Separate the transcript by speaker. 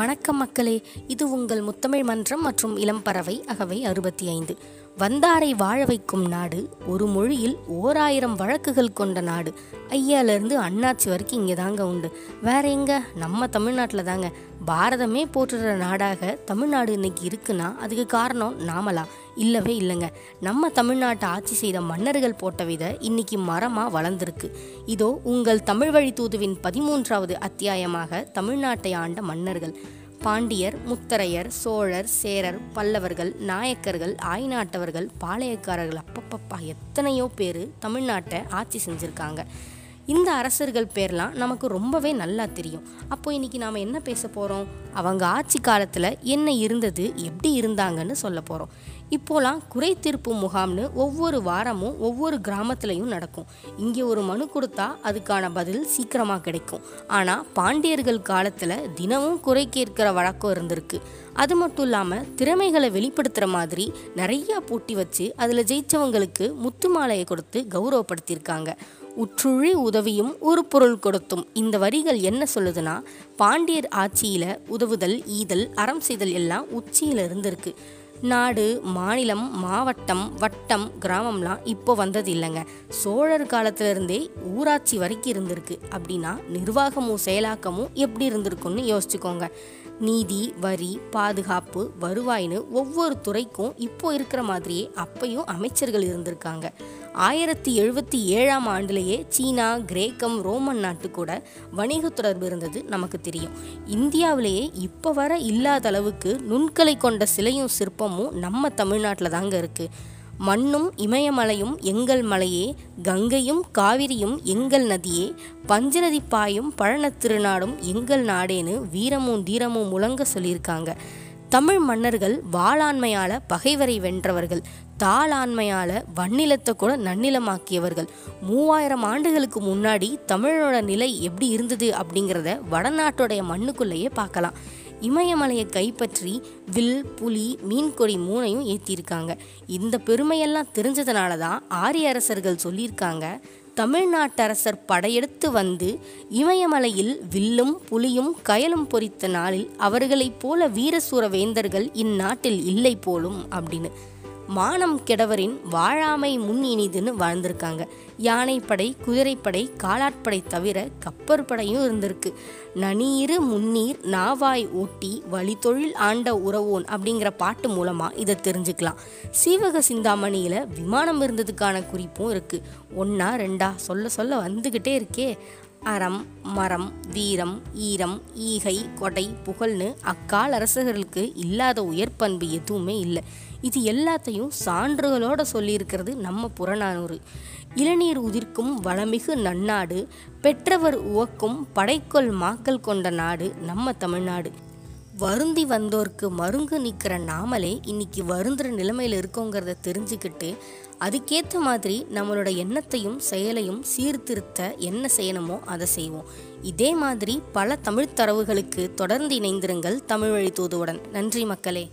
Speaker 1: வணக்கம் மக்களே இது உங்கள் முத்தமிழ் மன்றம் மற்றும் இளம் பறவை அகவை அறுபத்தி ஐந்து. வந்தாரை வாழ வைக்கும் நாடு ஒரு மொழியில் ஓராயிரம் வழக்குகள் கொண்ட நாடு. ஐயாலேருந்து அண்ணாச்சி வரைக்கும் இங்கே தாங்க உண்டு. வேற எங்க? நம்ம தமிழ்நாட்டில் தாங்க. பாரதமே போற்றுற நாடாக தமிழ்நாடு இன்னைக்கு இருக்குன்னா அதுக்கு காரணம் நாமலா இல்லவே இல்லைங்க. நம்ம தமிழ்நாட்டை ஆட்சி செய்த மன்னர்கள் போட்ட வித இன்னைக்கு மரமாக வளர்ந்துருக்கு. இதோ உங்கள் தமிழ் வழி தூதுவின் பதிமூன்றாவது அத்தியாயமாக தமிழ்நாட்டை ஆண்ட மன்னர்கள். பாண்டியர் முத்தரையர் சோழர் சேரர் பல்லவர்கள் நாயக்கர்கள் ஆய்நாட்டவர்கள் பாளையக்காரர்கள் அப்பப்பப்பா எத்தனையோ பேர் தமிழ்நாட்டை ஆட்சி செஞ்சுருக்காங்க. இந்த அரசர்கள் பேர்லாம் நமக்கு ரொம்பவே நல்லா தெரியும். அப்போ இன்னைக்கு நாம் என்ன பேச போகிறோம் அவங்க ஆட்சி காலத்தில் என்ன இருந்தது? எப்படி இருந்தாங்கன்னு சொல்ல போகிறோம் இப்போலாம் குறை தீர்ப்பு முகாம்னு ஒவ்வொரு வாரமும் ஒவ்வொரு கிராமத்துலையும் நடக்கும். இங்கே ஒரு மனு கொடுத்தா அதுக்கான பதில் சீக்கிரமாக கிடைக்கும். ஆனால் பாண்டியர்கள் காலத்தில் தினமும் குறை கேட்கிற வழக்கம் இருந்திருக்கு. அது மட்டும் இல்லாமல் திறமைகளை வெளிப்படுத்துகிற மாதிரி நிறையா போட்டி வச்சு அதில் ஜெயிச்சவங்களுக்கு முத்து மாலையை கொடுத்து கௌரவப்படுத்தியிருக்காங்க. உற்றுழி உதவியும் ஒரு பொருள் கொடுத்தும். இந்த வரிகள் என்ன சொல்லுதுன்னா பாண்டியர் ஆட்சியில் உதவுதல் ஈதல் அறம் செய்தல் எல்லாம் உச்சியில் இருந்திருக்கு. நாடு மாநிலம் மாவட்டம் வட்டம் கிராமம்லாம் இப்போ வந்தது இல்லைங்க. சோழர் காலத்திலிருந்தே ஊராட்சி வரைக்கும் இருந்திருக்கு. அப்படின்னா நிர்வாகமும் செயலாக்கமும் எப்படி இருந்திருக்கும்னு யோசிச்சுக்கோங்க. நீதி வரி பாதுகாப்பு வருவாய்னு ஒவ்வொரு துறைக்கும் இப்போ இருக்கிற மாதிரியே அப்பையும் அமைச்சர்கள் இருந்திருக்காங்க. ஆயிரத்தி எழுபத்தி ஏழாம் ஆண்டுலேயே சீனா கிரேக்கம் ரோமன் நாட்டு கூட வணிக தொடர்பு இருந்தது நமக்கு தெரியும். இந்தியாவிலேயே இப்போ வர இல்லாத அளவுக்கு நுண்கலை கொண்ட சிலையும் சிற்பமும் நம்ம தமிழ்நாட்டில் தாங்க இருக்குது மண்ணும் இமயமலையும் எங்கள் மலையே கங்கையும் காவிரியும் எங்கள் நதியே பஞ்சநதி பாயும் பழனத் திருநாடும் எங்கள் நாடேன்னு வீரமும் தீரமும் முழங்க சொல்லியிருக்காங்க. தமிழ் மன்னர்கள் வாளாண்மையால் பகைவரை வென்றவர்கள் தாளாண்மையால் வன்னிலத்தை கூட நன்னிலமாக்கியவர்கள். மூவாயிரம் ஆண்டுகளுக்கு முன்னாடி தமிழோட நிலை எப்படி இருந்தது அப்படிங்கிறத வடநாட்டுடைய மண்ணுக்குள்ளேயே பார்க்கலாம். இமயமலையை கைப்பற்றி வில் புலி மீன்கொடி மூணையும் ஏற்றியிருக்காங்க இந்த பெருமையெல்லாம் தெரிஞ்சதுனால தான் ஆரிய அரசர்கள் சொல்லியிருக்காங்க தமிழ்நாட்டரசர் படையெடுத்து வந்து இமயமலையில் வில்லும் புலியும் கயலும் பொறித்த நாளில் அவர்களைப் போல வீரசூர வேந்தர்கள் இந்நாட்டில் இல்லை போலும் அப்படின்னு. மானம் கெடவரின் வாழாமை முன் இனிதுன்னு வாழ்ந்திருக்காங்க. யானைப்படை குதிரைப்படை காலாட்படை தவிர கப்பற்படையும் இருந்திருக்கு. நனீரு முன்னீர் நாவாய் ஓட்டி வழித்தொழில் ஆண்ட உறவோன் அப்படிங்கிற பாட்டு மூலமாக இதை தெரிஞ்சுக்கலாம். சீவக சிந்தாமணியில் விமானம் இருந்ததுக்கான குறிப்பும் இருக்குது ஒன்றா ரெண்டா சொல்ல சொல்ல வந்துக்கிட்டே இருக்கே. அறம் மரம் வீரம் ஈரம் ஈகை கொடை புகழ்னு அக்கால அரசர்களுக்கு இல்லாத உயர்பண்பு எதுவுமே இல்லை. இது எல்லாத்தையும் சான்றுகளோட சொல்லியிருக்கிறது நம்ம புறநானூறு. இளநீர் உதிர்க்கும் வளமிகு நன்னாடு பெற்றவர் உவக்கும் படைக்கொள் மாக்கள் கொண்ட நாடு நம்ம தமிழ்நாடு. வருந்தி வந்தோர்க்கு மருங்கு நிற்கிற நாமளே இன்னைக்கு வருந்துற நிலைமையில் இருக்கோங்கிறத தெரிஞ்சுக்கிட்டு அதுக்கேற்ற மாதிரி நம்மளோட எண்ணத்தையும் செயலையும் சீர்திருத்த என்ன செய்யணுமோ அதை செய்வோம். இதே மாதிரி பல தமிழ் தரவுகளுக்கு தொடர்ந்து இணைந்திருங்கள் தமிழ் வழி தூதுவுடன். நன்றி மக்களே.